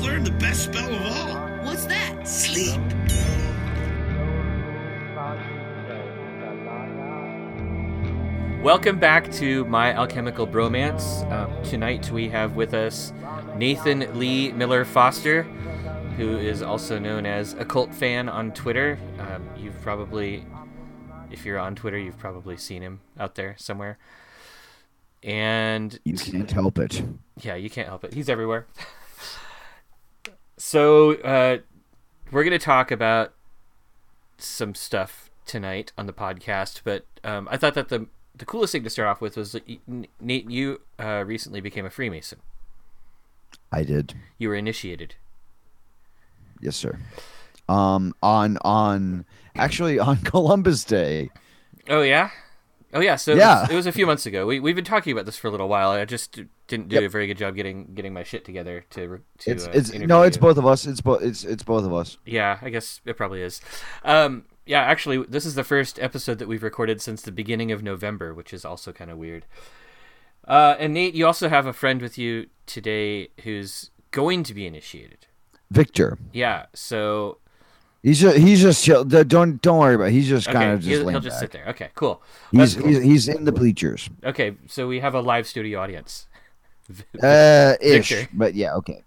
And I just learned the best spell of all What's that? sleep. Welcome back to My Alchemical Bromance. Um, tonight we have with us Nathan Lee Miller Foster, who is also known as Occult Fan on Twitter. Um, you've probably, if you're on Twitter, you've probably seen him out there somewhere. And You can't help it. yeah, you can't help it. He's everywhere. so, uh, we're going to talk about some stuff tonight on the podcast, but um, I thought that the the coolest thing to start off with was that Nate, you uh, recently became a Freemason. I did. You were initiated. Yes, sir. Um, on on actually on Columbus Day. Oh yeah, oh yeah. So it, Yeah. was, it was a few months ago. We we've been talking about this for a little while. I just didn't do Yep. a very good job getting getting my shit together to. to It's uh, it's no, it's you. both of us. It's both it's it's both of us. Yeah, I guess it probably is. Um, yeah, actually, this is the first episode that we've recorded since the beginning of November, which is also kind of weird. Uh, and Nate, you also have a friend with you today who's going to be initiated. Victor. Yeah, so He's just he's just chill. Don't don't worry about. It. He's just okay, kind of just he'll, he'll just back. sit there. Okay, cool. He's, cool. he's he's in the bleachers. Okay, so we have a live studio audience. Uh, ish. Victor. But yeah, okay.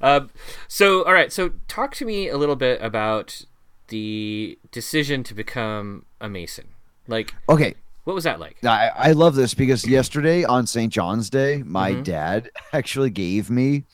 Um, so, all right. So, talk to me a little bit about the decision to become a Mason. Like, Okay. what was that like? I, I love this because yesterday on St. John's Day, my Mhm. dad actually gave me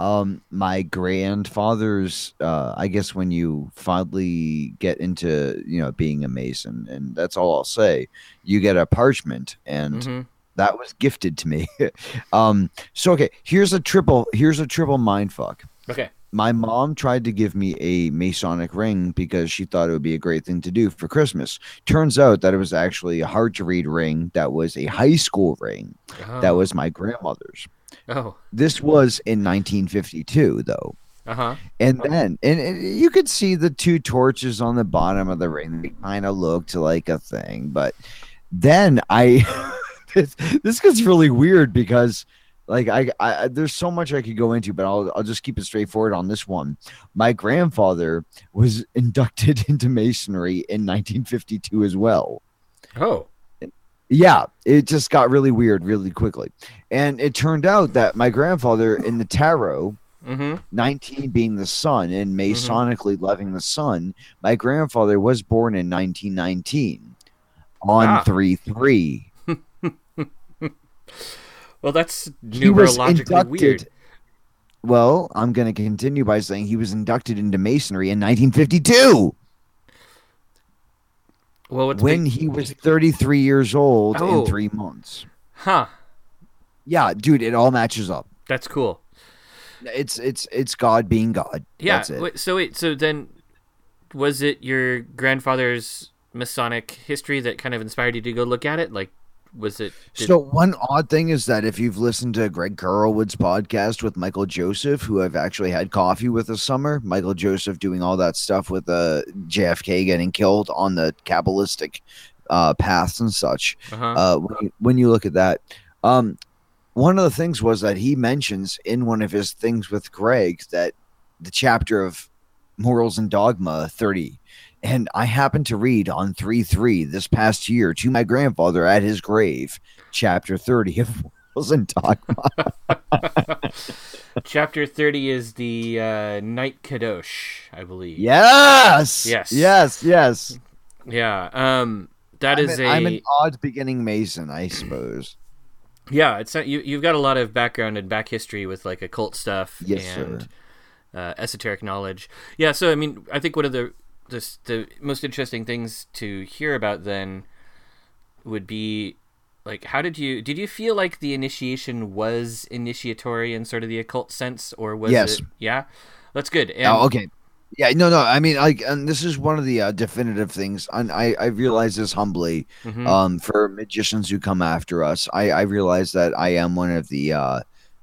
um my grandfather's uh I guess when you finally get into you know being a mason and that's all I'll say you get a parchment and hmm that was gifted to me um so okay here's a triple here's a triple mind fuck Okay. my mom tried to give me a Masonic ring because she thought it would be a great thing to do for Christmas. Turns out that it was actually a hard to read ring that was a high school ring that Oh. was my grandmother's. Oh. This was in 1952, though. Uh huh. And then, and, and you could see the two torches on the bottom of the ring. They kind of looked like a thing. But then I, this, this gets really weird because, like, I, I, there's so much I could go into, but I'll, I'll just keep it straightforward on this one. My grandfather was inducted into Masonry in 1952 as well. Oh. Yeah, it just got really weird really quickly. And it turned out that my grandfather in the tarot, Mm-hmm. 19 being the sun and masonically loving the sun, my grandfather was born in 1919 on Ah. 3 3. Well, that's He was numerologically inducted. weird. Well, I'm going to continue by saying he was inducted into masonry in 1952 Well, when big- he was 33 years old Oh. in three months. Huh. Yeah, dude, it all matches up. That's cool. It's it's it's God being God. Yeah. That's it. Wait, so wait. So then, was it your grandfather's Masonic history that kind of inspired you to go look at it? Like, was it? did- So one odd thing is that if you've listened to Greg Carlwood's podcast with Michael Joseph, who I've actually had coffee with this summer, Michael Joseph doing all that stuff with uh, JFK getting killed on the Kabbalistic uh, paths and such. uh-huh. Uh, when, you, when you look at that, um, one of the things was that he mentions in one of his things with Greg that the chapter of Morals and Dogma 30. And I happened to read on 3 3 this past year to my grandfather at his grave, chapter 30 of Morals and Dogma. Chapter thirty is the uh, Knight Kadosh, I believe. yes. Yes. Yes. Yes. Yeah. Um. That I'm, is an, a. I'm an odd beginning Mason, I suppose. Yeah, it's not, you. You've got a lot of background and back history with like occult stuff Yes, and uh, esoteric knowledge. Yeah, so I mean, I think one of the the, the most interesting things to hear about then would be like how did you did you feel like the initiation was initiatory in sort of the occult sense or was Yes. it yeah that's good and oh, okay. Yeah, no, no. I mean, like, and this is one of the uh, definitive things. And I, I realize this humbly. Mhm. Um, for magicians who come after us, I, I realize that I am one of the, uh,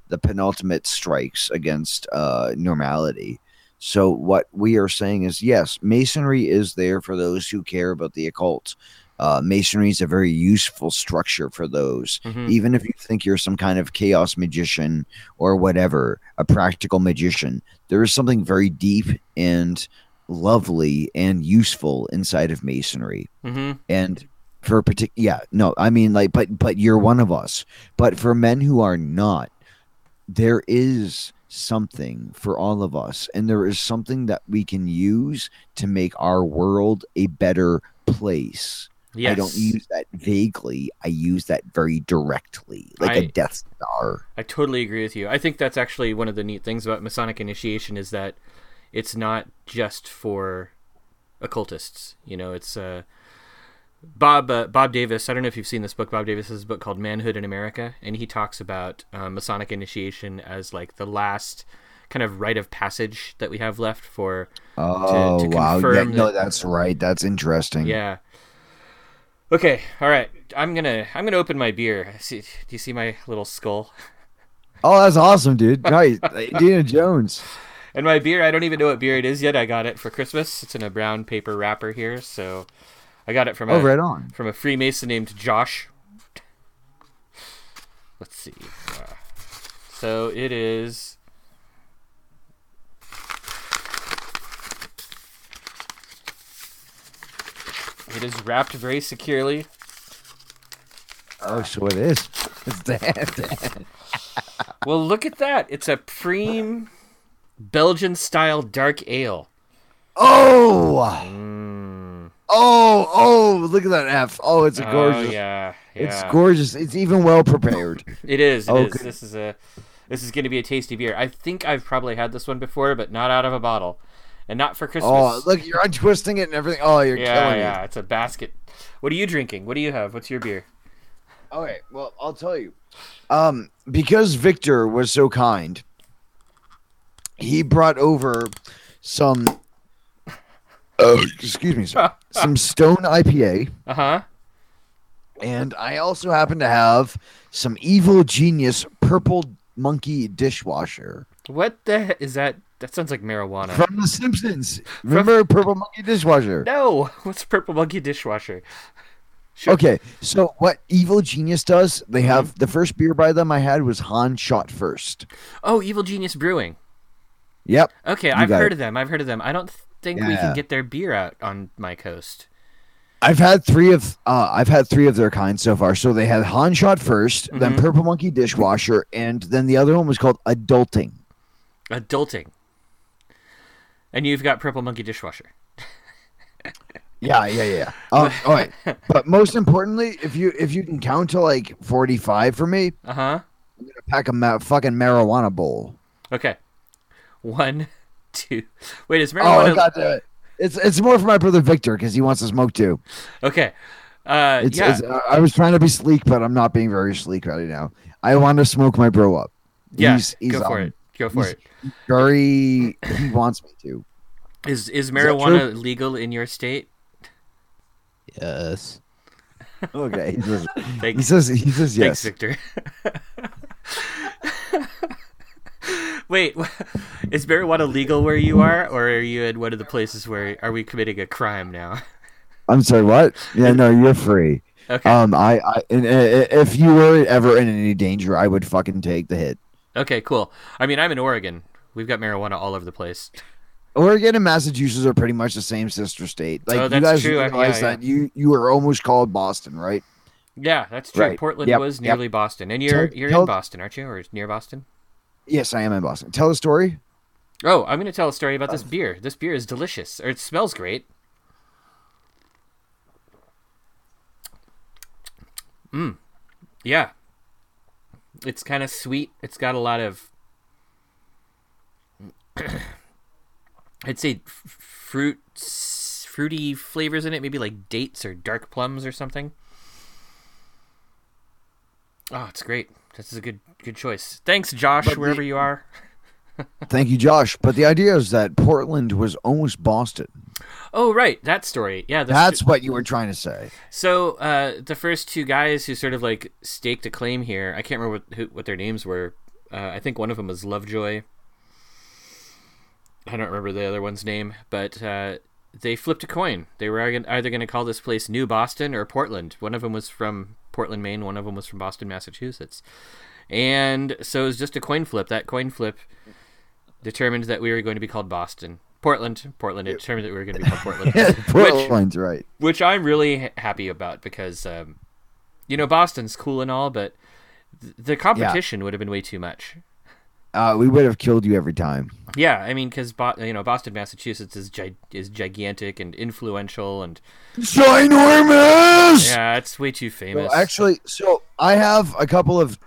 the penultimate strikes against uh, normality. So what we are saying is, yes, masonry is there for those who care about the occult. uh, masonry is a very useful structure for those. Mhm. Even if you think you're some kind of chaos magician or whatever, a practical magician, there is something very deep and lovely and useful inside of masonry hmm and for particular yeah no i mean like but but you're one of us but for men who are not there is something for all of us and there is something that we can use to make our world a better place Yes. i don't use that vaguely i use that very directly like I- a death star I totally agree with you. I think that's actually one of the neat things about Masonic initiation is that it's not just for occultists. You know, it's uh, Bob uh, Bob Davis. I don't know if you've seen this book. Bob Davis's book called Manhood in America, and he talks about uh, Masonic initiation as like the last kind of rite of passage that we have left for. oh to wow yeah, confirm no that- that's right that's interesting Yeah. Okay. All right. I'm gonna I'm gonna open my beer. See, do you see my little skull? oh that's awesome dude right indiana jones And my beer, I don't even know what beer it is yet. I got it for Christmas. It's in a brown paper wrapper here, so I got it from a oh right on from a Freemason named Josh. Let's see. Uh, so it is. It is wrapped very securely. oh so it is it's that Well, look at that. It's a Preem Belgian style dark ale. Oh, Mm. Oh, oh! Look at that F. Oh, it's a Oh, gorgeous. yeah, yeah. It's gorgeous. It's even well prepared. It is. It is. Okay. This is a. This is going to be a tasty beer. I think I've probably had this one before, but not out of a bottle, and not for Christmas. oh, look! You're untwisting it and everything. Oh, you're yeah, killing yeah. me. It's a basket. What are you drinking? What do you have? What's your beer? All right. well, I'll tell you. Um, because Victor was so kind, he brought over some. Oh, excuse me, sir. some Stone IPA, Uh huh. and I also happen to have some Evil Genius Purple Monkey Dishwasher. What the he- is that? That sounds like marijuana. From The Simpsons. Remember Purple Monkey Dishwasher? no, what's purple monkey dishwasher? Sure. Okay, so what Evil Genius does, they have the first beer by them I had was Han Shot First. Oh, Evil Genius Brewing. Yep. Okay, I've heard it. of them. I've heard of them. I don't think we can get their beer out on my coast. I've had three of uh, I've had three of their kinds so far. So they had Han Shot 1st then Mhm. Purple Monkey Dishwasher, and then the other one was called Adulting. Adulting. And you've got purple monkey dishwasher. Yeah, yeah, yeah. Um, all right, but most importantly, if you if you can count to like forty five for me, Uh huh. I'm gonna pack a ma- fucking marijuana bowl. Okay. One, two. Wait, is Oh, marijuana? I got to It's it's more for my brother Victor because he wants to smoke too. Okay. Uh, It's, yeah. it's, I was trying to be sleek, but I'm not being very sleek right now. I want to smoke my bro up. yeah. he's- he's, go for um, it. Go for he's- it. Very, he wants me to. Is is that marijuana legal in your state? Yes. Okay. He says, he says, he says Thanks, yes. Victor. Wait, is marijuana legal where you are, or are you in one of the places where are we committing a crime now? I'm sorry. What? Yeah, no, you're free. Okay. Um, I, I, and, uh, if you were ever in any danger, I would fucking take the hit. Okay, cool. I mean, I'm in Oregon. We've got marijuana all over the place. Oregon and Massachusetts are pretty much the same sister state. Like Oh, you that's guys true. I- realize yeah, that you you were almost called Boston, right? Yeah, that's true. Right. Portland Yep, was yep. nearly Boston, and you're Tell- you're tell- in Boston, aren't you, or near Boston? Yes, I am in Boston. Tell the story. Oh, I'm going to tell a story about this beer. This beer is delicious, or it smells great. Mmm. Yeah. It's kind of sweet. It's got a lot of. I'd say fruit, fruity flavors in it. Maybe like dates or dark plums or something. Oh, it's great. This is a good good choice. Thanks, Josh, But the- wherever you are. Thank you, Josh. But the idea is that Portland was almost Boston. Oh, right, that story. Yeah, the That's what you were trying to say. So uh, the first two guys who sort of like staked a claim here, I can't remember what, who, what their names were. Uh, I think one of them was Lovejoy. I don't remember the other one's name, but uh, they flipped a coin. They were either going to call this place New Boston or Portland. One of them was from Portland, Maine. One of them was from Boston, Massachusetts. And so it was just a coin flip. That coin flip determined that we were going to be called Boston. Portland, Portland. It determined that we were going to be called Portland. Yeah, which, Portland's right. which I'm really happy about because, um, you know, Boston's cool and all, but th- the competition would have been way too much. Uh, we would have killed you every time. Yeah, I mean, because Bo- you know Boston, Massachusetts is gi- is gigantic and influential, and Ginormous. yeah, it's way too famous. Well, actually, so I have a couple of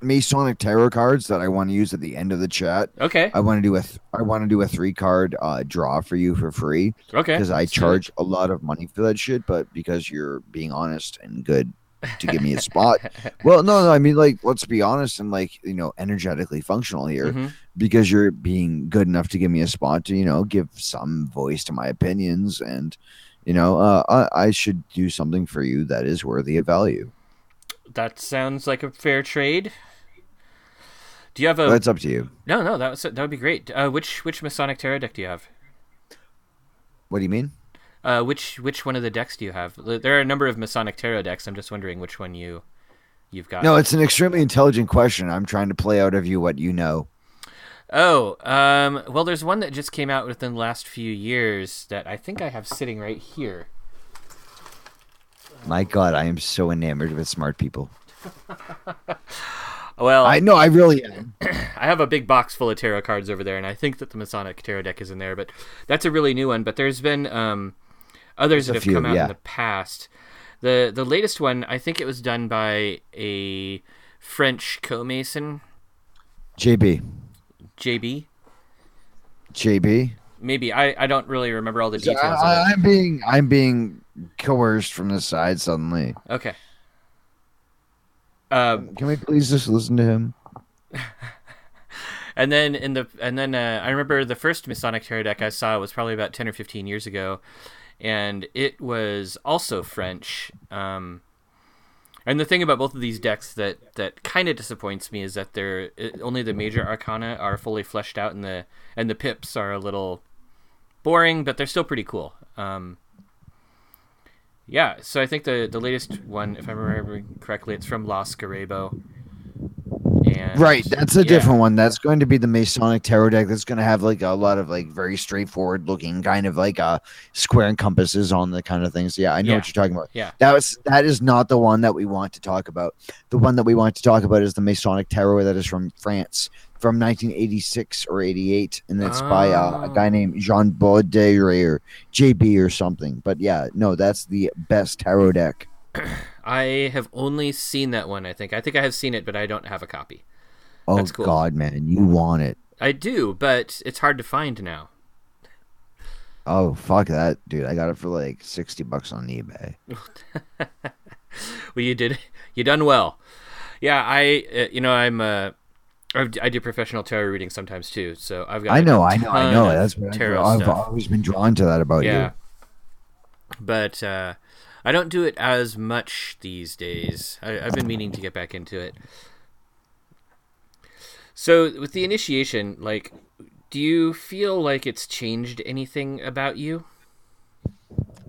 Masonic tarot cards that I want to use at the end of the chat. okay, I want to do a th- I want to do a three card uh, draw for you for free okay, because I let's do it. charge a lot of money for that shit. But because you're being honest and good to give me a spot, well, no, no, I mean like let's be honest and like you know energetically functional here Mhm. because you're being good enough to give me a spot to you know give some voice to my opinions and you know uh, I, I should do something for you that is worthy of value. That sounds like a fair trade. Do you have a? That's up to you. no, no, that was that would be great. Uh, which which Masonic tarot deck do you have? What do you mean? Uh, which which one of the decks do you have? There are a number of Masonic tarot decks. I'm just wondering which one you you've got. No, it's an extremely intelligent question. I'm trying to play out of you what you know. Oh, um, well, there's one that just came out within the last few years that I think I have sitting right here. My God, I am so enamored with smart people. Well, I know, I really am. I have a big box full of tarot cards over there, and I think that the Masonic tarot deck is in there. But that's a really new one. But there's been um, others that have few, come out yeah. in the past. the The latest one, I think it was done by a French co-mason, JB, JB. JB. Maybe I, I don't really remember all the details. I. I'm being I'm being coerced from the side suddenly. Okay. Um, Can we please just listen to him? And then in the and then uh, I remember the first Masonic tarot deck I saw was probably about ten or fifteen years ago, and it was also French. Um, and the thing about both of these decks that that kind of disappoints me is that they're only the major arcana are fully fleshed out, and the and the pips are a little boring, but they're still pretty cool. Um, yeah, so I think the the latest one, if I'm remembering correctly, it's from Los Garebo. And Right, that's a yeah. different one. That's going to be the Masonic tarot deck. That's going to have like a lot of like very straightforward looking kind of like uh square and compasses on the kind of things. Yeah, I know Yeah. what you're talking about. Yeah. That was that is not the one that we want to talk about. The one that we want to talk about is the Masonic tarot that is from France from 1986 or 88 and it's by uh, a guy Oh. named Jean Baudelaire or JB or something. But yeah, no, that's the best tarot deck. I have only seen that one. I think. I think I have seen it, but I don't have a copy. Oh That's cool. god, man, you want it. I do, but it's hard to find now. Oh fuck that, dude! I got it for like sixty bucks on eBay. Well, you did. You done well. Yeah, I. Uh, you know, I'm. Uh, I I do professional tarot reading sometimes too. So I've got. I know, I know, I know. That's what tarot I've, I've always been drawn to that about Yeah. you. But uh, I don't do it as much these days. I, I've been meaning to get back into it. So with the initiation, like, do you feel like it's changed anything about you?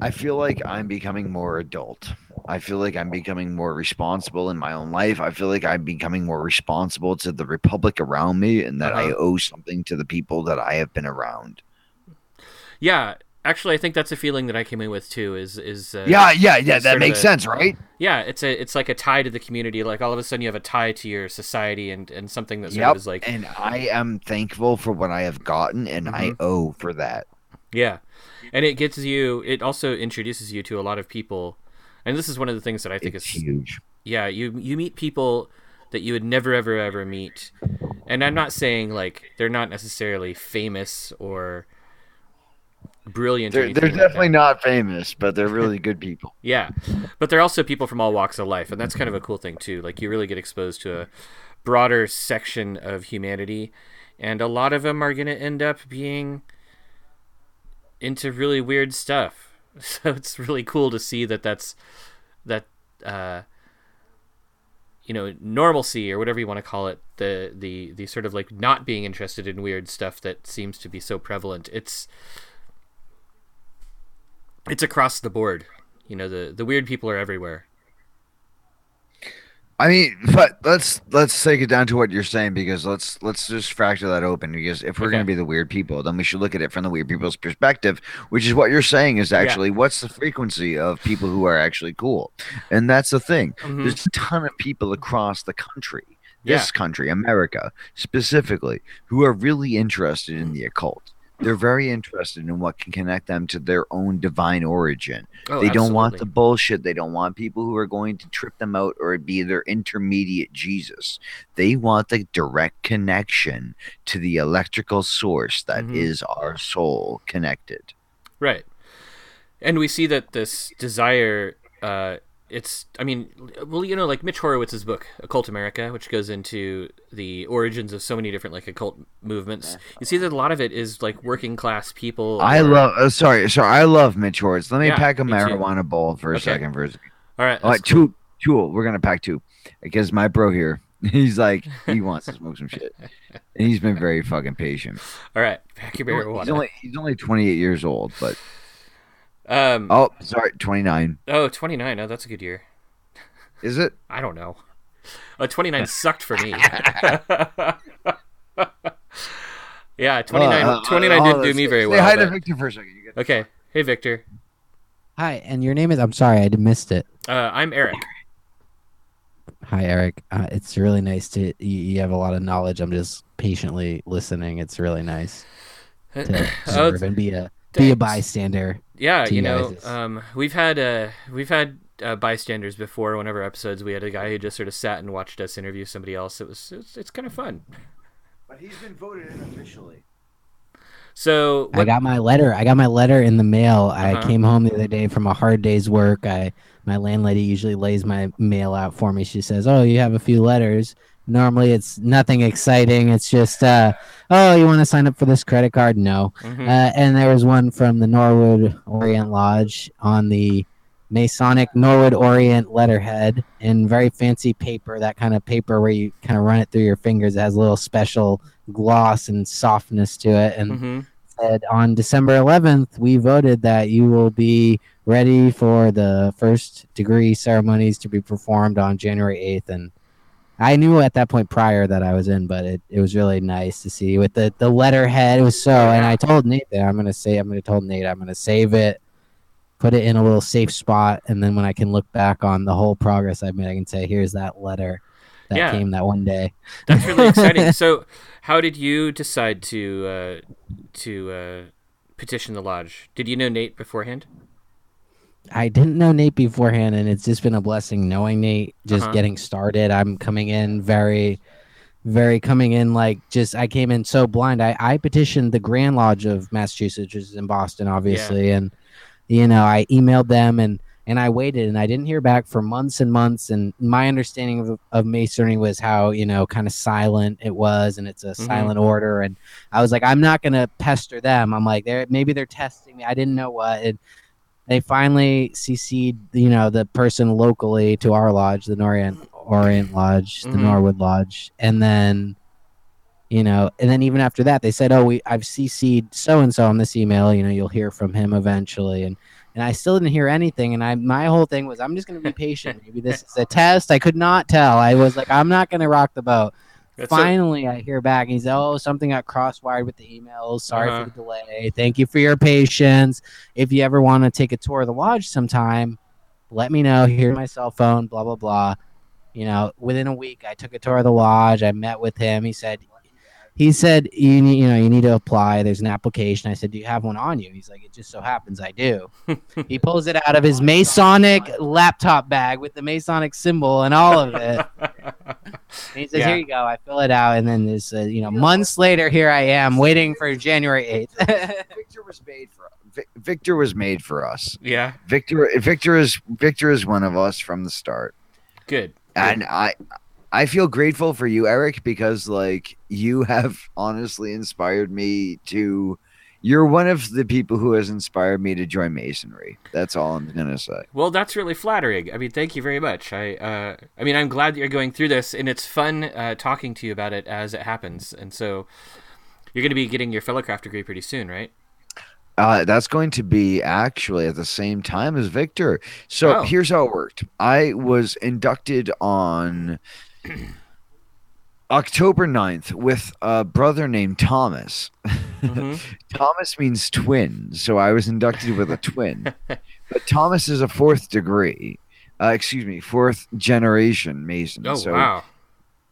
I feel like I'm becoming more adult. I feel like I'm becoming more responsible in my own life. I feel like I'm becoming more responsible to the republic around me, and that I Uh-huh. owe something to the people that I have been around. Yeah, actually, I think that's a feeling that I came in with too. Is is uh, Yeah, yeah, yeah. That makes a- sense, right? yeah. It's a it's like a tie to the community. Like all of a sudden, you have a tie to your society and and something that sort Yep. of is like and I am thankful for what I have gotten, and I Mhm. owe for that. Yeah. And it gets you it also introduces you to a lot of people. And this is one of the things that I think It's is huge. yeah, you you meet people that you would never ever ever meet. And I'm not saying like they're not necessarily famous or brilliant They're, they're like definitely that. not famous, but they're really good people. Yeah. But they're also people from all walks of life, and that's kind of a cool thing too. Like you really get exposed to a broader section of humanity, and a lot of them are going to end up being into really weird stuff. So it's really cool to see that that's that uh you know normalcy or whatever you want to call it the the the sort of like not being interested in weird stuff that seems to be so prevalent it's it's across the board. You know, the the weird people are everywhere. I mean, but let's let's take it down to what you're saying because let's let's just fracture that open because if we're Okay. going to be the weird people, then we should look at it from the weird people's perspective, which is what you're saying is actually what's the frequency of people who are actually cool, and that's the thing. Mhm. There's a ton of people across the country, Yeah. this country, America specifically, who are really interested in the occult. They're very interested in what can connect them to their own divine origin. Oh, they don't want the bullshit. They don't want people who are going to trip them out or be their intermediate Jesus. They want the direct connection to the electrical source that is Mhm. our soul connected. Right. And we see that this desire, uh, it's, I mean, well, you know, like Mitch Horowitz's book, Occult America, which goes into the origins of so many different, like, occult movements. You see that a lot of it is, like, working class people. I or- love. Uh, sorry, sorry. I love Mitch Hortz. Let me Yeah, pack a me too. marijuana bowl for a Okay. second. For a second. All right. All right, cool. two, two. We're gonna pack two because my bro here, he's like, he wants to smoke some shit, and he's been very fucking patient. All right. Pack your marijuana. He's marijuana. only he's only 28 years old, but um, oh, sorry, 29. oh, 29. Oh, that's a good year. Is it? I don't know. Uh, 29 sucked for me. yeah, 29, Uh, uh, 29 uh, didn't uh, do me say- very say well. hi to Victor for a second. You get- Okay. Hey, Victor. Hi, and your name is? I'm sorry, I missed it. Uh, I'm Eric. Hi, Eric. Uh, it's really nice to you, you have a lot of knowledge. I'm just patiently listening. It's really nice to Oh, observe and be a be a bystander. Yeah, you you know, um, we've had uh, we've had uh, bystanders before. Whenever episodes, we had a guy who just sort of sat and watched us interview somebody else. It was it's, it's kind of fun. But he's been voted in officially. So I got my letter. I got my letter in the mail. Uh-huh. I came home the other day from a hard day's work. I my landlady usually lays my mail out for me. She says, "Oh, you have a few letters." Normally, it's nothing exciting. It's just, uh, "Oh, you want to sign up for this credit card?" No. Mhm. Uh, and there was one from the Norwood Orient Lodge on the Masonic Norwood Orient letterhead in very fancy paper, that kind of paper where you kind of run it through your fingers. It has a little special gloss and softness to it. And Mhm. said on December 11th, we voted that you will be ready for the first degree ceremonies to be performed on January 8th. And I knew at that point prior that I was in, but it, it was really nice to see with the, the letterhead. It was so, and I told Nate that I'm going to say, I'm going to told Nate, I'm going to save it, put it in a little safe spot. And then when I can look back on the whole progress I've made, I can say, here's that letter that Yeah. came that one day. That's really exciting. So, how did you decide to uh, to uh, petition the lodge? Did you know Nate beforehand? I didn't know Nate beforehand, and it's just been a blessing knowing Nate. Just Uh-huh. getting started, I'm coming in very, very coming in like just I came in so blind. I I petitioned the Grand Lodge of Massachusetts, which is in Boston, obviously, and you know I emailed them and and I waited and I didn't hear back for months and months. And my understanding of, of Masonry was how you know kind of silent it was, and it's a silent order. And I was like, I'm not gonna pester them. I'm like, they're maybe they're testing me. I didn't know what. And, they finally cc'd you know the person locally to our lodge the orient orient lodge the Mhm. norwood lodge. And then you know and then even after that they said oh we i've cc'd so and so on this email. You know you'll hear from him eventually. And and i still didn't hear anything. And i my whole thing was i'm just going to be patient. Maybe this is a test i could not tell. I was like i'm not going to rock the boat That's Finally, I hear back. And He's oh, something got crosswired with the emails. Sorry Uh-huh. for the delay. Thank you for your patience. If you ever want to take a tour of the lodge sometime, let me know. Here's my cell phone. Blah blah blah. You know, within a week, I took a tour of the lodge. I met with him. He said, he said you need, you know, you need to apply. There's an application. I said, do you have one on you? He's like, it just so happens I do. he pulls it out of his Masonic laptop bag with the Masonic symbol and all of it. He says, Yeah. "Here you go." I fill it out, and then this, uh, you know, months later, here I am waiting for January eighth. Victor was made for Victor was made for us. yeah, Victor Victor is Victor is one of us from the start. good. And I I feel grateful for you, Eric, because like you have honestly inspired me to you're one of the people who has inspired me to join masonry. That's all I'm gonna say. Well, that's really flattering. I mean, thank you very much. I, uh, I mean, I'm glad that you're going through this, and it's fun uh, talking to you about it as it happens. And so, you're going to be getting your fellowcraft degree pretty soon, right? Uh, that's going to be actually at the same time as Victor. So Oh. here's how it worked. I was inducted on October 9th with a brother named Thomas. Mhm. Thomas means twin, so I was inducted with a twin. but Thomas is a fourth degree. Uh, excuse me, fourth generation Mason. Oh so wow.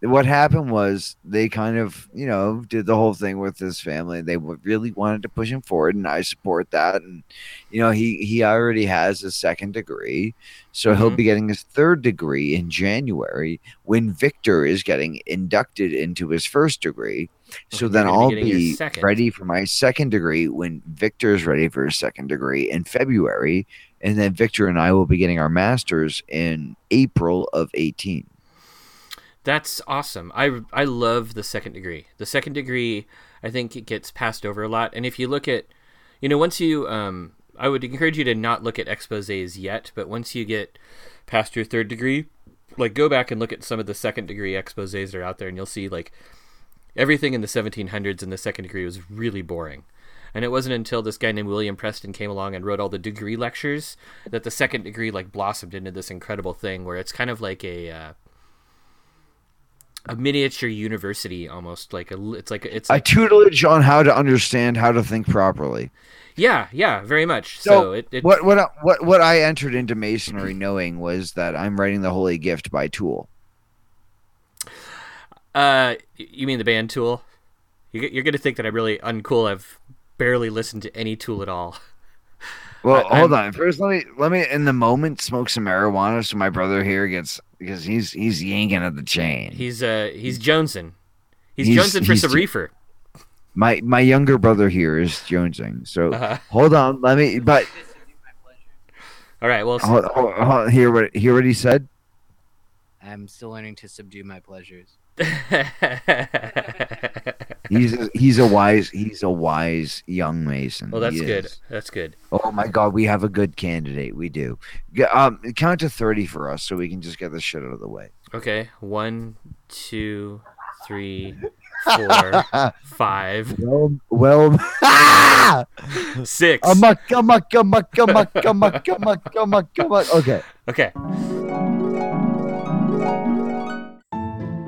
What happened was they kind of you know did the whole thing with his family. They really wanted to push him forward and i support that. And you know he he already has his second degree so he'll Mhm. be getting his third degree in january when victor is getting inducted into his first degree. So Okay, then i'll be be ready for my second degree when victor is ready for his second degree in february and then victor and i will be getting our masters in april of 18 That's awesome. I I love the second degree. The second degree, I think it gets passed over a lot. And if you look at, you know, once you, um, I would encourage you to not look at exposés yet, but once you get past your third degree, like go back and look at some of the second degree exposés that are out there, and you'll see like everything in the 1700s in the second degree was really boring. And it wasn't until this guy named William Preston came along and wrote all the degree lectures that the second degree like blossomed into this incredible thing where it's kind of like a uh, a miniature university almost like a it's like it's a tutelage on how to understand how to think properly. yeah yeah very much so, So, it, it What what I- what what I entered into masonry knowing was that I'm writing the Holy Gift by Tool. uh you mean the band tool you're gonna think that i'm really uncool i've barely listened to any tool at all Well, I- hold on. First, let me let me in the moment smoke some marijuana so my brother here gets because he's he's yanking at the chain. he's uh he's jonesing he's, He's- jonesing for he's some j- reefer my my younger brother here is jonesing. So Uh-huh. hold on. Let me. But all right well s- hold, hold, hold, hear what hear what he said. I'm still learning to subdue my pleasures. He's a, he's a wise he's a wise young mason. well that's good that's good Oh my God, we have a good candidate. We do. Um, count to thirty for us, so we can just get this shit out of the way. okay one two three four five well, well, six Amok, amok, amok, amok, amok, amok, amok, amok. Okay. Okay.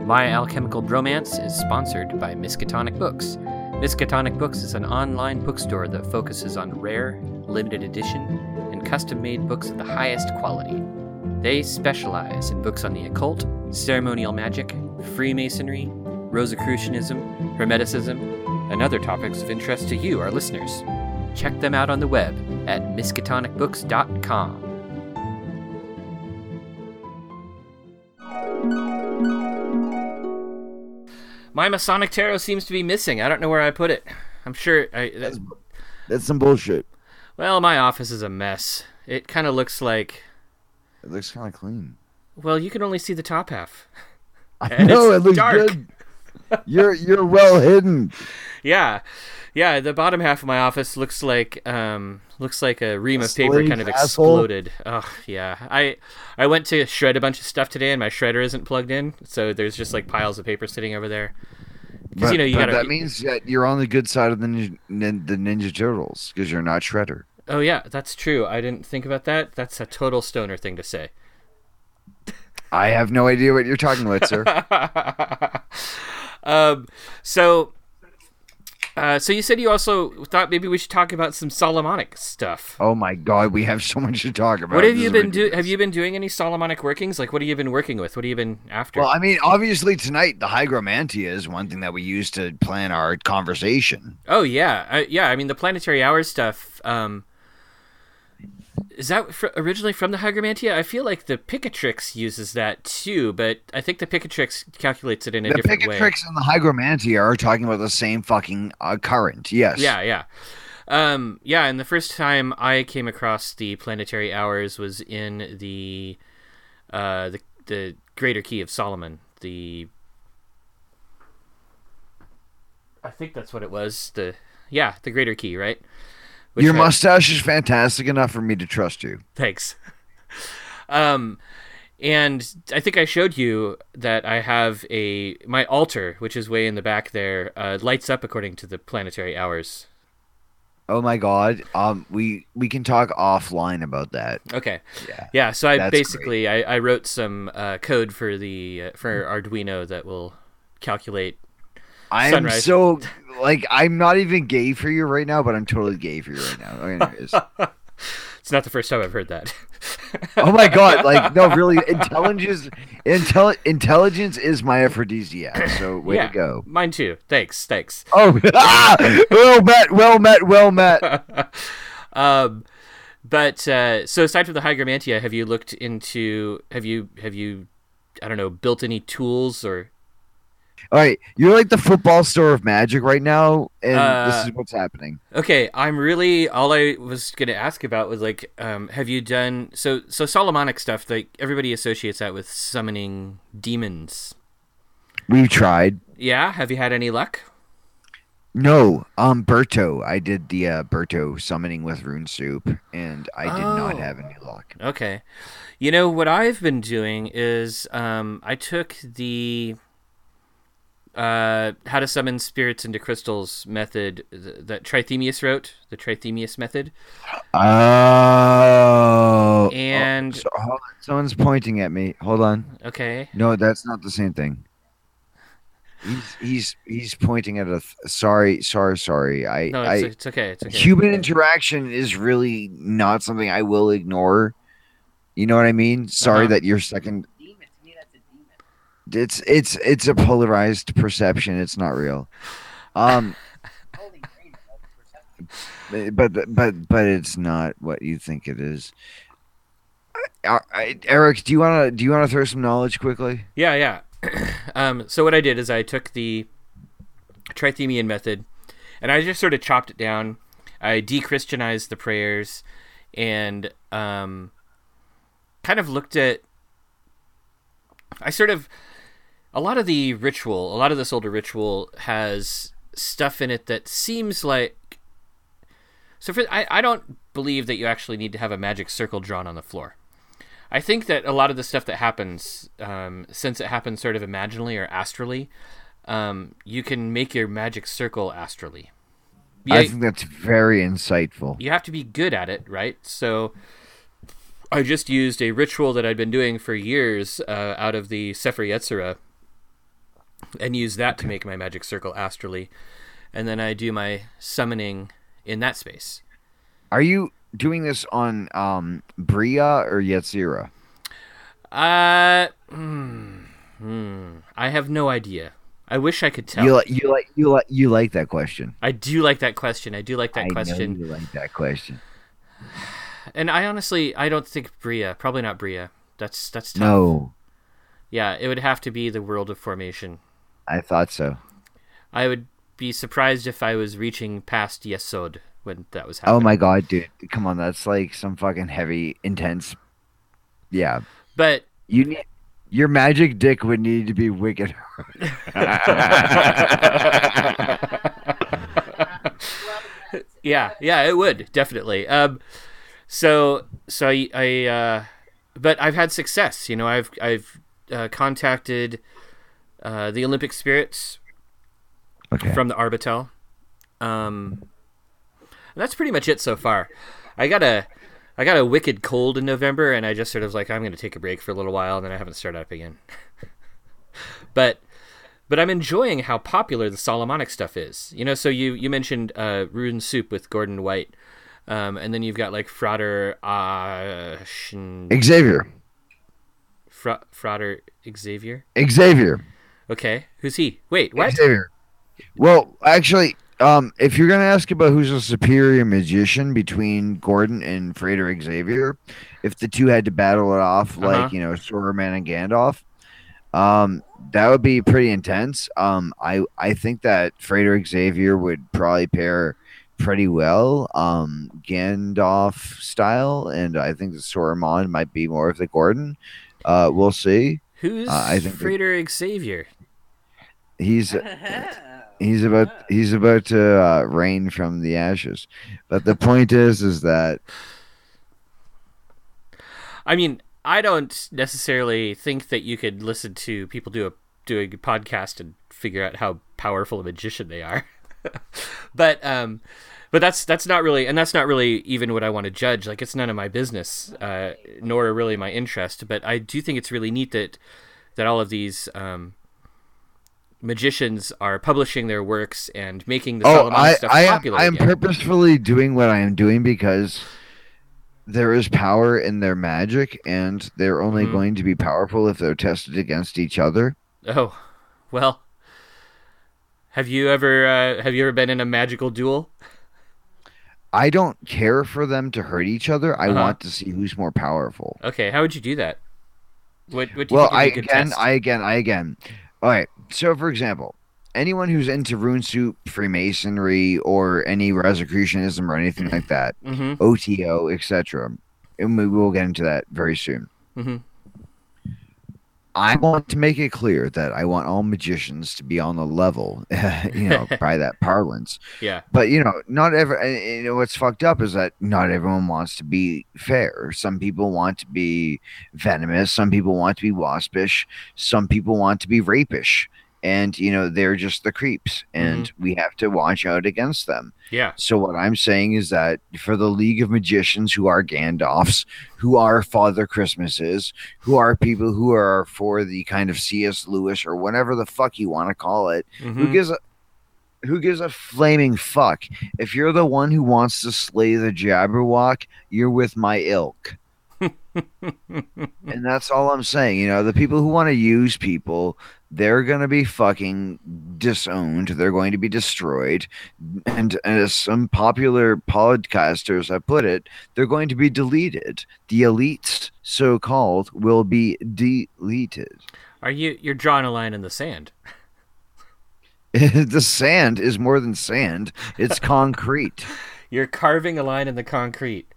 My Alchemical Bromance is sponsored by Miskatonic Books. Miskatonic Books is an online bookstore that focuses on rare, limited edition, and custom made books of the highest quality. They specialize in books on the occult, ceremonial magic, Freemasonry, Rosicrucianism, Hermeticism, and other topics of interest to you, our listeners. Check them out on the web at miskatonicbooks.com. My Masonic Tarot seems to be missing. I don't know where I put it. I'm sure. I, that, That's some bullshit. well, my office is a mess. It kind of looks like. It looks kind of clean. Well, you can only see the top half. I And know it's it looks dark. good. You're you're well hidden. Yeah, yeah. The bottom half of my office looks like um looks like a ream A of paper kind of asshole. exploded. Oh yeah. I I went to shred a bunch of stuff today, and my shredder isn't plugged in, so there's just like piles of paper sitting over there. Because But, you know you but gotta. that means that you're on the good side of the ninja, nin, the Ninja Turtles because you're not Shredder. oh yeah, that's true. I didn't think about that. That's a total stoner thing to say. I have no idea what you're talking about, sir. um, so, uh, so you said you also thought maybe we should talk about some Solomonic stuff. oh my God, we have so much to talk about. What have This you been do? ridiculous. Have you been doing any Solomonic workings? Like, what have you been working with? What have you been after? Well, I mean, obviously tonight the Hygromanteia is one thing that we use to plan our conversation. oh yeah, I, yeah. I mean, the planetary hours stuff. Um, is that fr- originally from the Hygromanteia? I feel like the Picatrix uses that too, but I think the Picatrix calculates it in a the different way. The Picatrix and the Hygromanteia are talking about the same fucking uh, current. Yes. Yeah, yeah. Um, yeah, and the first time I came across the planetary hours was in the uh, the the Greater Key of Solomon. The I think that's what it was. The yeah, the Greater Key, right? Your mustache is fantastic enough for me to trust you. Thanks. um, and I think I showed you that I have a my altar, which is way in the back there, uh, lights up according to the planetary hours. Oh my god. Um, we we can talk offline about that. Okay. Yeah. Yeah. So I That's basically I, I wrote some uh, code for the uh, for Arduino that will calculate. I am so like I'm not even gay for you right now, but I'm totally gay for you right now. Anyways. It's not the first time I've heard that. oh my god! Like no, really, intelligence, intel, intelligence is my aphrodisiac. So way yeah, to go. Mine too. Thanks. Thanks. Oh, ah! well met, well met, well met. um, but uh, so aside from the Hygromanteia, have you looked into? Have you have you? I don't know, built any tools or All right, you're like the football store of magic right now, and Uh, this is what's happening. Okay, I'm really all I was gonna ask about was like, um, have you done so so Solomonic stuff? Like everybody associates that with summoning demons. We've tried. Yeah, have you had any luck? No, um, Birto. I did the uh, Birto summoning with Rune Soup, and I did not Oh. have any luck. Okay, you know what I've been doing is um, I took the uh, how to summon spirits into crystals method that Trithemius wrote, the Trithemius method, Oh. and So, hold on. Someone's pointing at me. Hold on. okay, No, that's not the same thing. He's he's he's pointing at a. Th- sorry, sorry, sorry. I, no, I it's, it's okay, it's okay. human interaction is really not something I will ignore. You know what I mean? Sorry Uh-huh. that your second. It's it's it's a polarized perception. It's not real. Um. but but but it's not what you think it is. I, I, Eric, do you want to do you want to throw some knowledge quickly? Yeah, yeah. um, so what I did is I took the Trithemian method, and I just sort of chopped it down. I de-Christianized the prayers, and um, kind of looked at. I sort of a lot of the ritual, a lot of this older ritual has stuff in it that seems like. So for I, I don't believe that you actually need to have a magic circle drawn on the floor. I think that a lot of the stuff that happens, um, since it happens sort of imaginally or astrally, um, you can make your magic circle astrally. Yeah, I think that's very insightful. you have to be good at it, right? So I just used a ritual that I'd been doing for years uh, out of the Sefer Yetzirah and use that to make my magic circle astrally. And then I do my summoning in that space. Are you doing this on um Bria or Yetzira? Uh, hmm, hmm, I have no idea. I wish I could tell. You like you like you like you like that question. I do like that question. I do like that I question. know you like that question. And I honestly, I don't think Bria. Probably not Bria. That's that's tough. No, Yeah, it would have to be the world of formation. I thought so. I would be surprised if I was reaching past Yesod when that was happening. Oh my god, dude! Come on, that's like some fucking heavy, intense. Yeah, But you need your magic dick would need to be wicked. yeah, yeah, it would definitely. Um, so so I, I uh, but I've had success. You know, I've I've uh, contacted uh, the Olympic spirits okay. from the Arbatel. Um, that's pretty much it so far. I got a I got a wicked cold in November, and I just sort of was like I'm going to take a break for a little while, and then I haven't started up again. but but I'm enjoying how popular the Solomonic stuff is. You know, so you you mentioned uh, Rune Soup with Gordon White, um, and then you've got like Frater uh, Xavier. Fra- Frater Xavier. Xavier. Okay, who's he? Wait, what? Xavier. Well, actually, um, if you're gonna ask about who's a superior magician between Gordon and Frater Xavier, if the two had to battle it off like Uh-huh. you know Saruman and Gandalf, um, that would be pretty intense. Um, I I think that Frater Xavier would probably pair pretty well, um, Gandalf style, and I think that Saruman might be more of the Gordon. Uh, we'll see. Who's Uh, I think that- Xavier? He's he's about he's about to uh, reign from the ashes but the point is is that I mean, I don't necessarily think that you could listen to people do a doing a podcast and figure out how powerful a magician they are. but um, but that's that's not really and that's not really even what i want to judge like it's none of my business uh, nor really my interest but i do think it's really neat that that all of these um, magicians are publishing their works and making the Oh, I, stuff I popular I am again. purposefully doing what I am doing because there is power in their magic, and they're only Mhm. going to be powerful if they're tested against each other. oh well have you ever uh, have you ever been in a magical duel I don't care for them to hurt each other. I Uh-huh. want to see who's more powerful. okay how would you do that what, what do you Well, think I would be a good again? I again, I again. All right. So, for example, anyone who's into rune soup, Freemasonry, or any Rosicrucianism or anything like that, mm-hmm, OTO, etc., and we will get into that very soon. mm-hmm. I want to make it clear that I want all magicians to be on the level, you know, by that parlance. yeah But you know, not every. and You know, what's fucked up is that not everyone wants to be fair. Some people want to be venomous. Some people want to be waspish. Some people want to be rapish. And you know, they're just the creeps, and we have to watch out against them. yeah So what I'm saying is that for the League of Magicians who are Gandalfs, who are Father Christmases, who are people who are for the kind of C.S. Lewis or whatever the fuck you want to call it, who mhm. gives a who gives a flaming fuck? If you're the one who wants to slay the Jabberwock, you're with my ilk. And that's all I'm saying. You know, the people who want to use people, they're going to be fucking disowned. They're going to be destroyed. And, and as some popular podcasters have put it, they're going to be deleted. The elites, so called, will be deleted. are you you're drawing a line in the sand the sand is more than sand, it's concrete. you're carving a line in the concrete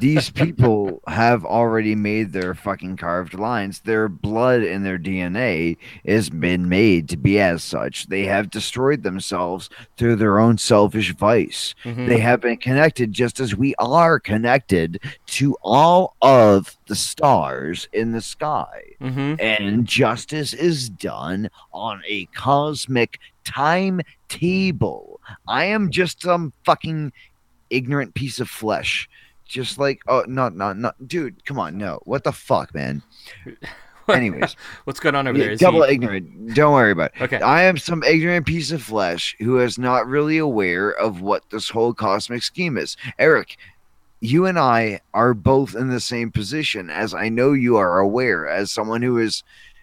these people have already made their fucking carved lines. Their blood and their DNA has been made to be as such. They have destroyed themselves through their own selfish vice. Mhm. They have been connected just as we are connected to all of the stars in the sky. mm-hmm. And justice is done on a cosmic timetable. I am just some fucking ignorant piece of flesh. Just like oh not not not dude, come on, no. What the fuck, man? Anyways, what's going on over yeah, there? Is double he- ignorant. Don't worry about it. okay I am some ignorant piece of flesh who is not really aware of what this whole cosmic scheme is. Eric, you and I are both in the same position, as I know you are aware, as someone who is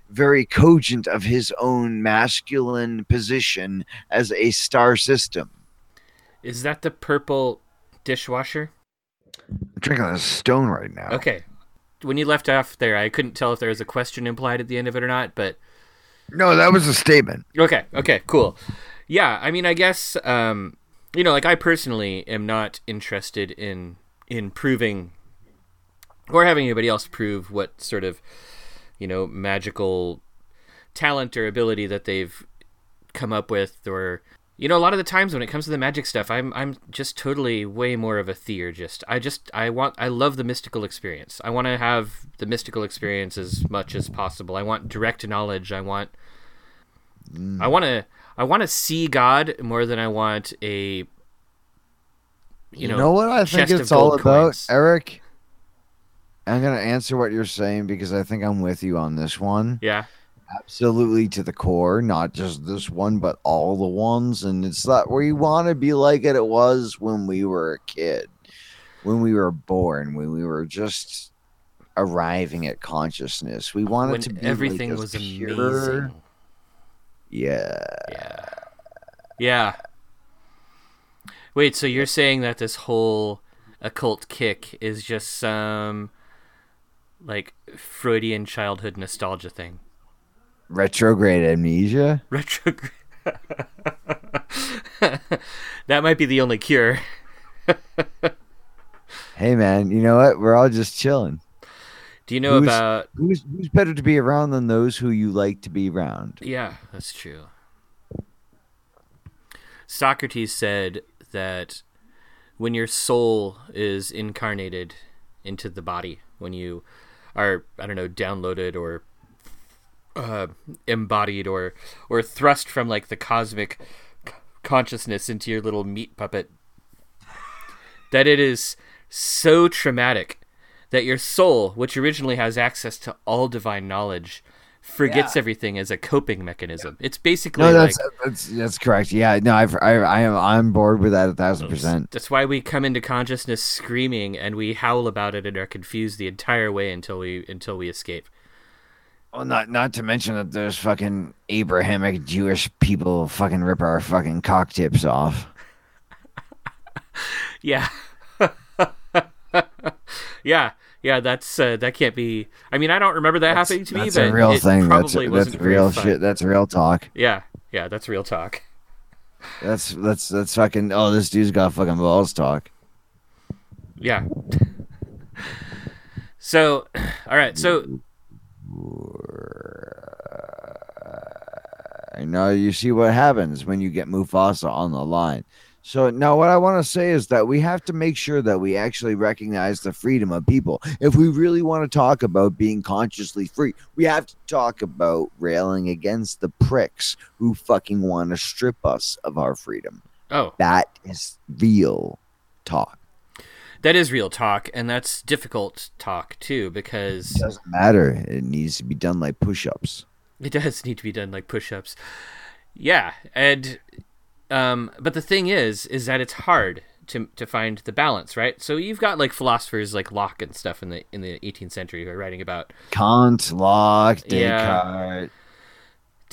very cogent of his own masculine position as a star system. is that the purple dishwasher I'm drinking a stone right now. Okay. When you left off there, I couldn't tell if there was a question implied at the end of it or not, but No, that was a statement. okay, okay, cool. Yeah, I mean, I guess um, you know, like I personally am not interested in in proving or having anybody else prove what sort of you know magical talent or ability that they've come up with or you know a lot of the times when it comes to the magic stuff i'm i'm just totally way more of a theurgist i just i want i love the mystical experience i want to have the mystical experience as much as possible i want direct knowledge i want mm. i want to i want to see god more than i want a you know, know what I think it's all about, coins. Eric? I'm going to answer what you're saying because I think I'm with you on this one. yeah absolutely to the core, not just this one, but all the ones. And it's that we want to be like it, it was when we were a kid, when we were born, when we were just arriving at consciousness. We wanted when to be everything like was pure- amazing Yeah. Yeah. Yeah. Wait, so you're saying that this whole occult kick is just some like Freudian childhood nostalgia thing? Retrograde amnesia. Retrograde. that might be the only cure. Hey man, you know what? We're all just chilling. Do you know Who's- about Who's who's better to be around than those who you like to be around? Yeah, that's true. Socrates said that when your soul is incarnated into the body, when you are, I don't know, downloaded or uh, embodied or or thrust from like the cosmic consciousness into your little meat puppet that it is so traumatic that your soul, which originally has access to all divine knowledge, forgets everything as a coping mechanism. It's basically No, like that's that's that's correct. Yeah, no, I've, I I am I'm bored with that a thousand percent. that's why we come into consciousness screaming and we howl about it and are confused the entire way until we until we escape. Well, not not to mention that there's fucking Abrahamic Jewish people fucking rip our fucking cock tips off. Yeah. yeah. Yeah, that's uh, that can't be. I mean, I don't remember that That's, happening to me, that's a real thing. That's that's real fun. shit. That's real talk. Yeah, yeah, that's real talk. That's that's that's fucking. Oh, this dude's got fucking balls talk. Yeah. so, all right. So, Now you see what happens when you get Mufasa on the line. So now what I want to say is that we have to make sure that we actually recognize the freedom of people. If we really want to talk about being consciously free, we have to talk about railing against the pricks who fucking want to strip us of our freedom. oh, That is real talk. That is real talk, and that's difficult talk too because It doesn't matter. It needs to be done like push-ups. It does need to be done like push-ups. Yeah, and um, but the thing is, is that it's hard to to find the balance, right? So you've got like philosophers like Locke and stuff in the in the 18th century who are writing about Kant, Locke, Yeah.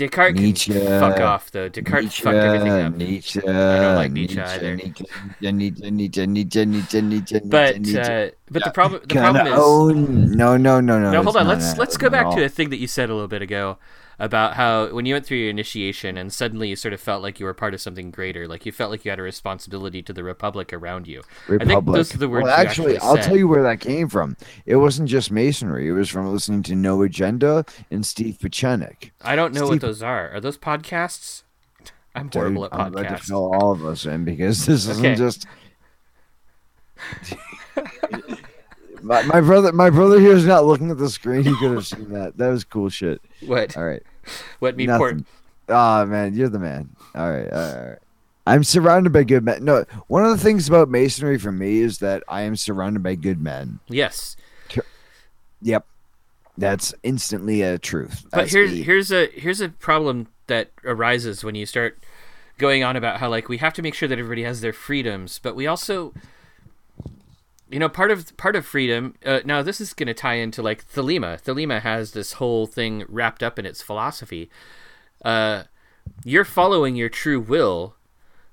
Descartes. Nietzsche, fuck off though. Descartes fucked everything up. Nietzsche, don't like Nietzsche either. Nietzsche, Nietzsche, Nietzsche, Nietzsche, Nietzsche, Nietzsche, But Nietzsche. uh, but the problem the problem is own- no, no, no, no. no hold on let's let's go back to a thing that you said a little bit ago about how when you went through your initiation and suddenly you sort of felt like you were part of something greater like you felt like you had a responsibility to the republic around you i think Republic. those are the words well, actually, actually I'll tell you where that came from. It wasn't just masonry. It was from listening to No Agenda and Steve Pieczenik. i don't know what those are are those podcasts i'm Dude, horrible at I'm about to fill all of us in because this isn't just. my, my brother, my brother here is not looking at the screen. He could have seen that. That was cool shit. what All right, what me nothing. Ah, man, you're the man. All right, all right. I'm surrounded by good men. No, one of the things about masonry for me is that I am surrounded by good men. yes Yep, that's instantly a truth. but here's a- here's a here's a problem that arises when you start going on about how like we have to make sure that everybody has their freedoms but we also you know part of part of freedom uh, now this is going to tie into like thelema. Thelema has this whole thing wrapped up in its philosophy. Uh, you're following your true will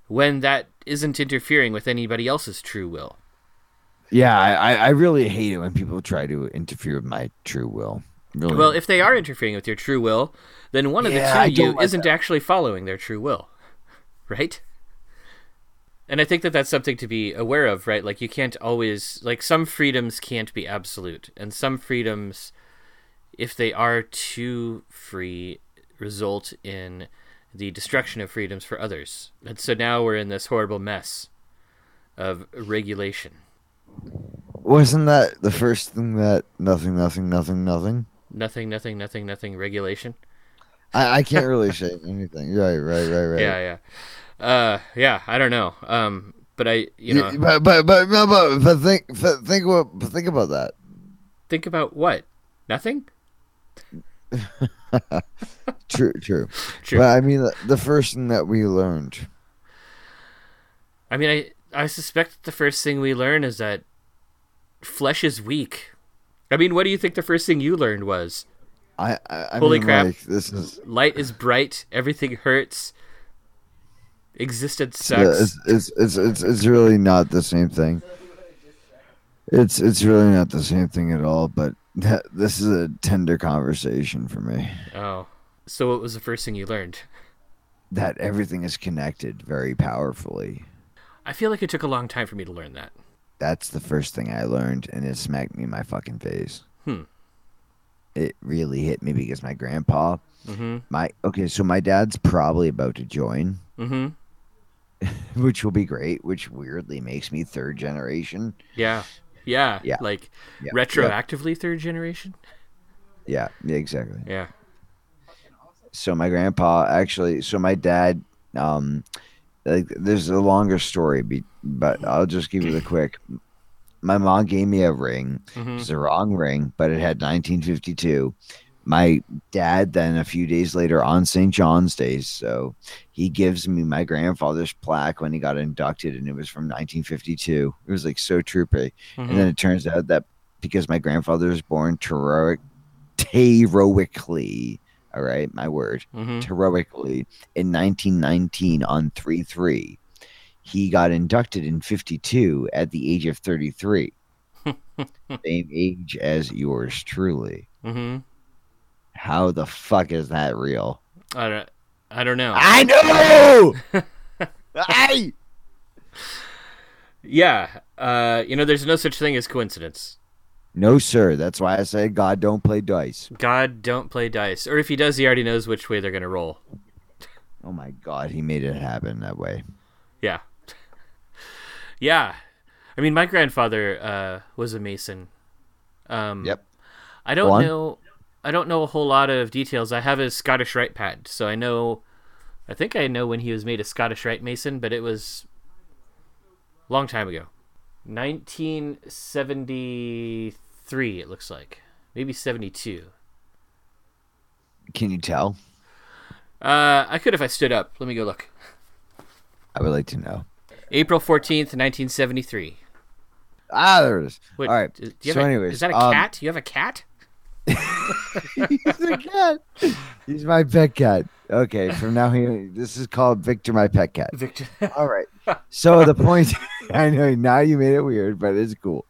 when that isn't interfering with anybody else's true will. Yeah, I, I- really hate it when people try to interfere with my true will. Really. well if they are interfering with your true will then one of Yeah, the two don't you like isn't actually following their true will. Right and i think that that's something to be aware of right like you can't always like some freedoms can't be absolute and some freedoms if they are too free result in the destruction of freedoms for others and so now we're in this horrible mess of regulation Wasn't that the first thing that nothing, nothing, nothing, nothing? nothing nothing nothing nothing regulation I, I can't really say anything. Right, right, right, right. yeah yeah uh yeah i don't know um but i you know but but but no, but, but think but think what think about that. think about what nothing True, true. True. But I mean, the- the first thing that we learned. i mean i i suspect the first thing we learn is that flesh is weak i mean what do you think the first thing you learned was I, I, I Holy mean, crap. Like, this is light is bright everything hurts existence yeah, it's, it's it's it's it's really not the same thing. It's it's really not the same thing at all. But that, this is a tender conversation for me. oh so what was the first thing you learned That everything is connected very powerfully. i feel like it took a long time for me to learn that That's the first thing I learned, and it smacked me in my fucking face. Hmm. It really hit me because my grandpa, mm-hmm my okay, so my dad's probably about to join, mm-hmm which will be great. Which weirdly makes me third generation. yeah yeah Yeah. like Yeah, retroactively third generation Yeah, yeah, exactly. yeah So my grandpa actually, so my dad, um, like there's a longer story, be- but I'll just give you the quick. My mom gave me a ring. Mhm. It's the wrong ring, but it had 1952. My dad then a few days later on St. John's Day, so he gives me my grandfather's plaque when he got inducted, and it was from 1952. It was like so troopy. Mhm. And then it turns out that because my grandfather was born heroic, heroically, all right, my word, Mhm. heroically in 1919 on 3 3. He got inducted in 52 at the age of 33, same age as yours truly. Mhm. How the fuck is that real? I don't. I don't know. I know! I Yeah. Uh, you know, there's no such thing as coincidence. No, sir. That's why I say God don't play dice. God don't play dice, or if he does, he already knows which way they're gonna roll. Oh my God, he made it happen that way. Yeah. Yeah. I mean, my grandfather uh, was a mason. Um, Yep. I don't know. I don't know a whole lot of details. I have his Scottish Rite pad, so I know. I think I know when he was made a Scottish Rite Mason, but it was a long time ago. 1973, it looks like. Maybe 72. Can you tell? Uh, I could if I stood up. Let me go look. I would like to know. April 14th, 1973. Ah, there it is. Wait, All right. do you have So a- anyways, is that a um, cat? You have a cat? He's a cat. He's my pet cat. Okay, from now he this is called Victor, my pet cat. Victor. All right. So the point, I know now you made it weird, but it's cool.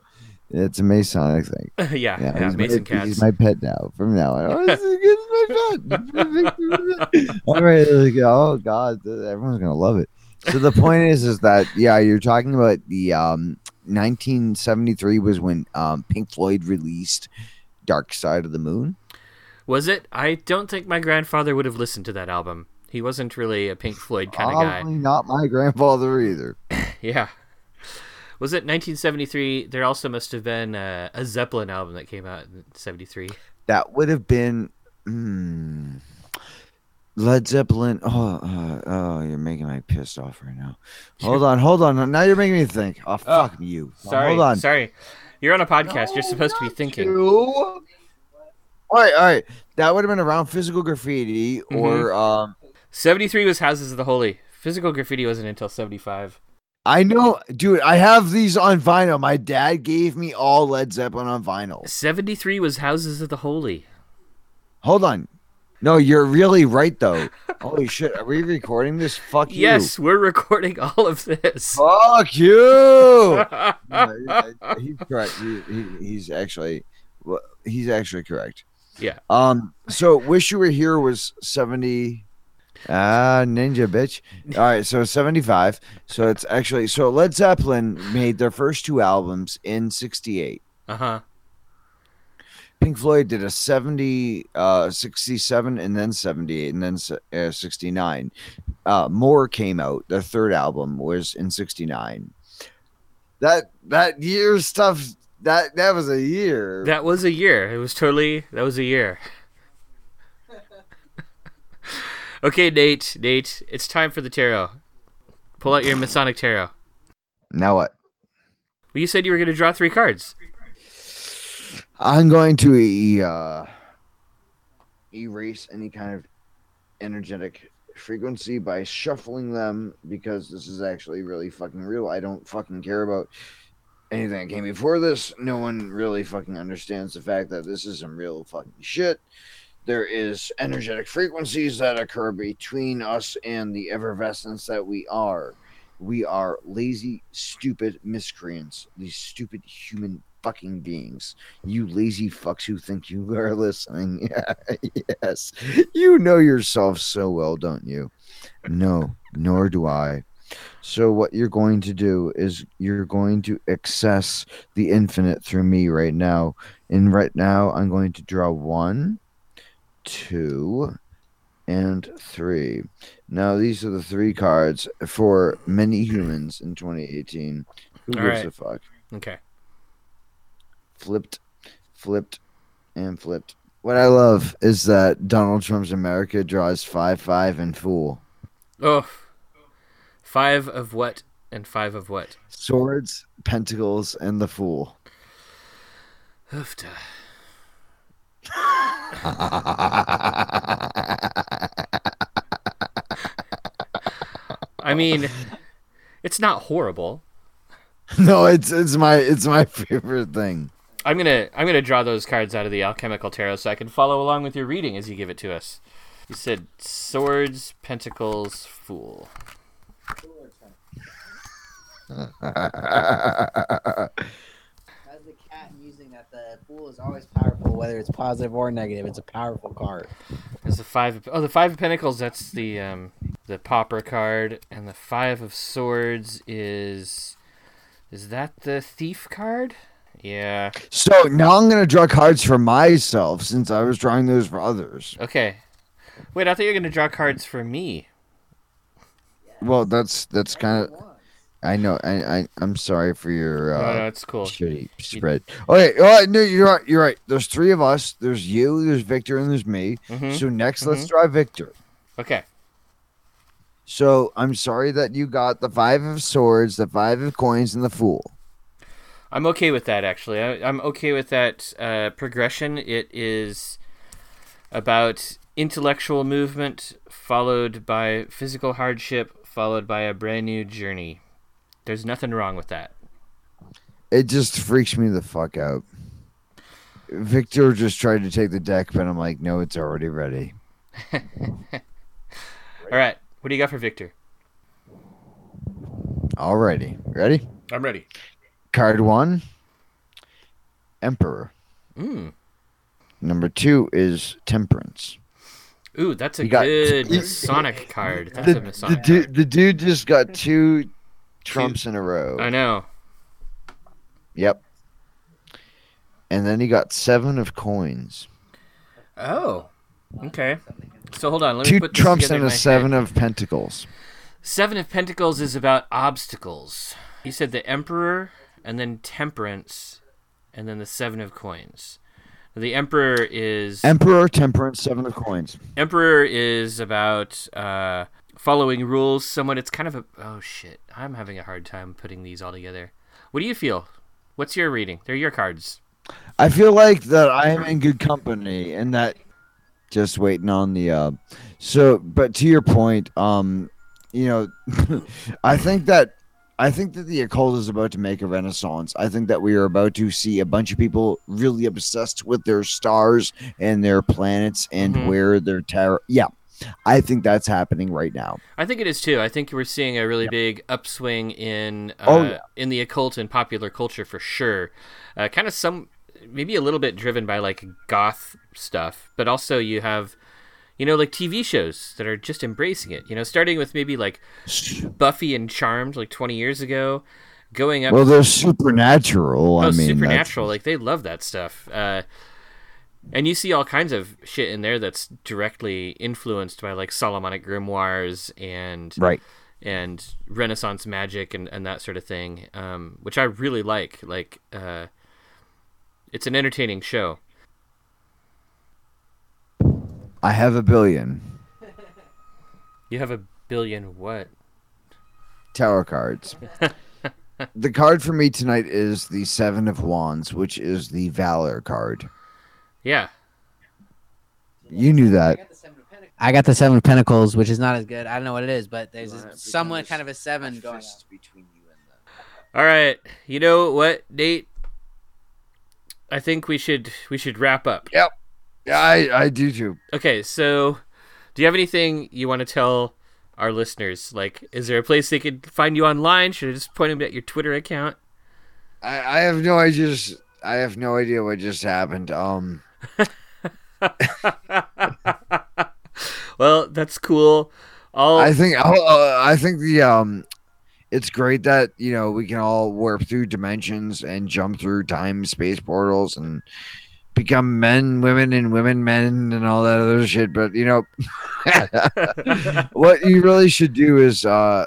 It's a Masonic thing. yeah, yeah, Yeah, he's, Mason my, cats. he's my pet now. From now on, oh, this is. My pet. All right. Like, oh God, everyone's gonna love it. So the point is, is that yeah, you're talking about the um, 1973 was when um, Pink Floyd released Dark Side of the Moon. Was it? I don't think my grandfather would have listened to that album. He wasn't really a Pink Floyd kind of guy. Not my grandfather either. Yeah. Was it 1973? There also must have been uh, a Zeppelin album that came out in 73. That would have been hmm, Led Zeppelin. Oh, uh, oh, you're making me pissed off right now. Hold on, hold on. Now you're making me think. Oh, fuck you. Sorry, hold on. sorry. You're on a podcast. You're supposed to be thinking. You. All right, all right. That would have been around physical graffiti or um. 73 was Houses of the Holy. Physical graffiti wasn't until 75. I know, dude. I have these on vinyl. My dad gave me all Led Zeppelin on vinyl. 73 was Houses of the Holy. Hold on. No, you're really right though. Holy shit, are we recording this? Fuck you. Yes, we're recording all of this. Fuck you. No, he's correct. He, he, he's actually, well, he's actually correct. Yeah. Um. So, wish you were here was seventy. Ah, ninja bitch. All right, so seventy-five. So it's actually so Led Zeppelin made their first two albums in '68. Uh huh. Pink Floyd did a 70, uh, 67, and then 78, and then uh, 69. Uh, More came out. Their third album was in 69. That that year stuff that that was a year. That was a year. It was totally. That was a year. okay, Nate. Nate, it's time for the tarot. Pull out your Masonic tarot. now what? Well, you said you were going to draw three cards. I'm going to uh, erase any kind of energetic frequency by shuffling them because this is actually really fucking real. I don't fucking care about anything that came before this. No one really fucking understands the fact that this is some real fucking shit. There is energetic frequencies that occur between us and the effervescence that we are. We are lazy, stupid miscreants. These stupid human fucking beings. You lazy fucks who think you are listening. yes. You know yourself so well, don't you? No, nor do I. So, what you're going to do is you're going to access the infinite through me right now. And right now, I'm going to draw one, two, and three. Now, these are the three cards for many humans in 2018. Who All gives right. a fuck? Okay. Flipped, flipped, and flipped. What I love is that Donald Trump's America draws five five and fool. Oh. Five of what and five of what? Swords, pentacles, and the fool. Hoofta. I mean, it's not horrible. no, it's it's my it's my favorite thing. I'm gonna I'm gonna draw those cards out of the alchemical tarot so I can follow along with your reading as you give it to us. You said swords, pentacles, fool. As the cat using that, the fool is always powerful, whether it's positive or negative. It's a powerful card. There's the five. Of, oh, the five of pentacles. That's the um the pauper card, and the five of swords is is that the thief card? Yeah. So now I'm gonna draw cards for myself since I was drawing those for others. Okay. Wait, I thought you were gonna draw cards for me. Well, that's that's kind of. I know. I, I I'm sorry for your no, uh, no, it's cool. shitty spread. Okay. Oh, no, you're right. You're right. There's three of us. There's you. There's Victor, and there's me. Mhm. So next, let's draw Victor. Okay. So I'm sorry that you got the five of swords, the five of coins, and the fool. I'm okay with that actually. I, I'm okay with that uh, progression. It is about intellectual movement followed by physical hardship followed by a brand new journey. There's nothing wrong with that. It just freaks me the fuck out. Victor just tried to take the deck, but I'm like, no, it's already ready. All right. What do you got for Victor? Alrighty. Ready? I'm ready. Card one, Emperor. Mm. Number two is Temperance. Ooh, that's a got- good Masonic card. That's The, a the, Masonic dude, card. the dude just got two trumps in a row. I know. Yep. And then he got seven of coins. Oh. Okay. So hold on. Let me Two put trumps and in a my head. seven of pentacles. Seven of Pentacles is about obstacles. You said the Emperor, and then Temperance, and then the Seven of Coins. The Emperor is Emperor, temperance, seven of coins. Emperor is about uh, following rules. Somewhat, it's kind of a oh shit. I'm having a hard time putting these all together. What do you feel? What's your reading? They're your cards. I feel like that I am in good company and that just waiting on the uh so but to your point, um, you know, I think that I think that the occult is about to make a renaissance. I think that we are about to see a bunch of people really obsessed with their stars and their planets and Mhm. where their tarot. Yeah, I think that's happening right now. I think it is too. I think we're seeing a really big upswing in uh, Oh, yeah. in the occult and popular culture for sure. Uh, kind of some, maybe a little bit driven by like goth stuff, but also you have, you know, like TV shows that are just embracing it. You know, starting with maybe like Buffy and Charmed, like 20 years ago, going up. Well, they're supernatural. oh, I mean, that's- supernatural! Like they love that stuff. Uh, and you see all kinds of shit in there that's directly influenced by like Solomonic grimoires and right. and Renaissance magic and, and that sort of thing, um, which I really like. Like, uh, it's an entertaining show. I have a billion You have a billion what? tower cards. the card for me tonight is the Seven of Wands, which is the Valor card. Yeah, You knew that. I got the seven of pentacles, which is not as good. I don't know what it is, but there's a, somewhat kind of a seven going. on. between you and them. All right. You know what, Nate? I think we should we should wrap up. Yeah, I I do too. Okay, so do you have anything you want to tell our listeners? Like, is there a place they could find you online? Should I just point them at your Twitter account? I I have no idea. Just I have no idea what just happened. Um, well, that's cool. I'll I think uh, I think the um, it's great that you know we can all warp through dimensions and jump through time space portals and become men, women, and women, men, and all that other shit. But you know, what you really should do is uh,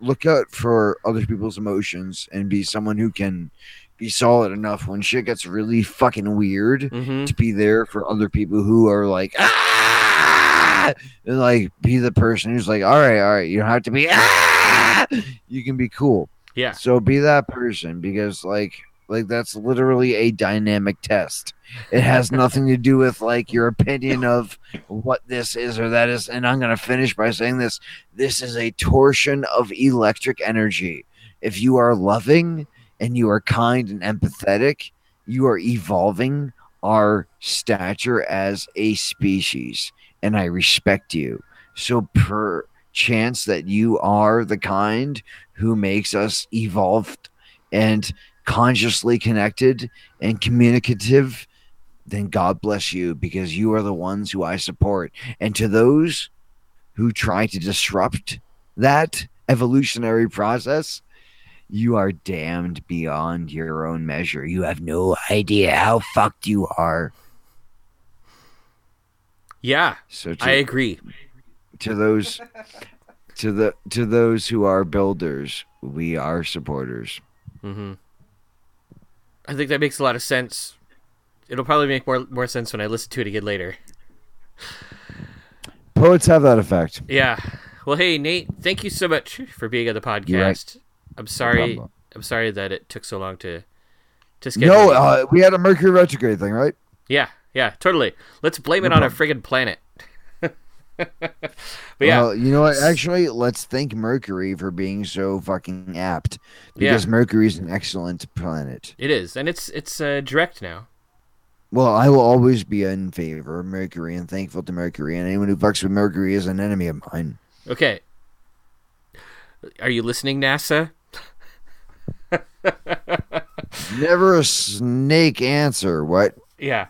look out for other people's emotions and be someone who can be solid enough when shit gets really fucking weird Mhm. to be there for other people who are like ah and like be the person who's like all right all right you don't have to be ah you can be cool. Yeah. So be that person because like like that's literally a dynamic test. It has nothing to do with like your opinion of what this is or that is. And I'm gonna finish by saying this. This is a torsion of electric energy. If you are loving and you are kind and empathetic, you are evolving our stature as a species. And I respect you. So per chance that you are the kind who makes us evolved and consciously connected and communicative, then God bless you because you are the ones who I support. And to those who try to disrupt that evolutionary process, you are damned beyond your own measure. You have no idea how fucked you are. Yeah, So to, I agree. to those to the to those who are builders, we are supporters. hmm I think that makes a lot of sense. It'll probably make more more sense when I listen to it again later. Poets have that effect. Yeah. Well, hey Nate, thank you so much for being on the You're right. podcast. I'm sorry. problem. I'm sorry that it took so long to to schedule. No, uh, we had a Mercury retrograde thing, right? yeah, yeah, totally. Let's blame it No on a friggin' planet. But yeah, Well, you know what? Actually, let's thank Mercury for being so fucking apt because Yeah. Mercury is an excellent planet. it is, and it's it's uh, direct now. Well, I will always be in favor of Mercury and thankful to Mercury, and anyone who fucks with Mercury is an enemy of mine. Okay. Are you listening, NASA? Never a snake answer. What? Yeah.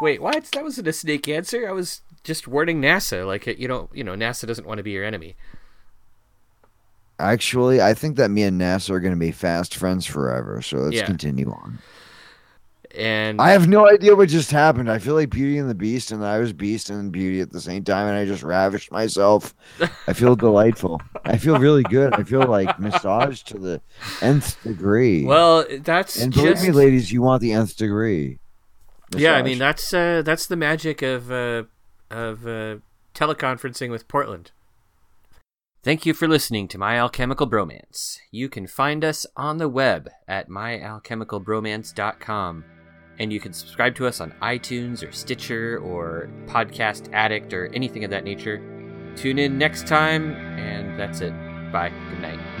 Wait, what? That wasn't a snake answer. I was just warning NASA, like you know, you know, NASA doesn't want to be your enemy. Actually, I think that me and NASA are going to be fast friends forever. So let's Yeah. continue on. And I have no idea what just happened. I feel like Beauty and the Beast, and I was Beast and Beauty at the same time, and I just ravished myself. I feel delightful. I feel really good. I feel like massaged to the nth degree. well, that's and believe just me, ladies, you want the nth degree. yeah. I mean, that's uh, that's the magic of uh, of uh, teleconferencing with Portland. Thank you for listening to My Alchemical Bromance. You can find us on the web at myalchemicalbromance.com. And you can subscribe to us on iTunes or Stitcher or Podcast Addict or anything of that nature. Tune in next time, and that's it. Bye. Good night.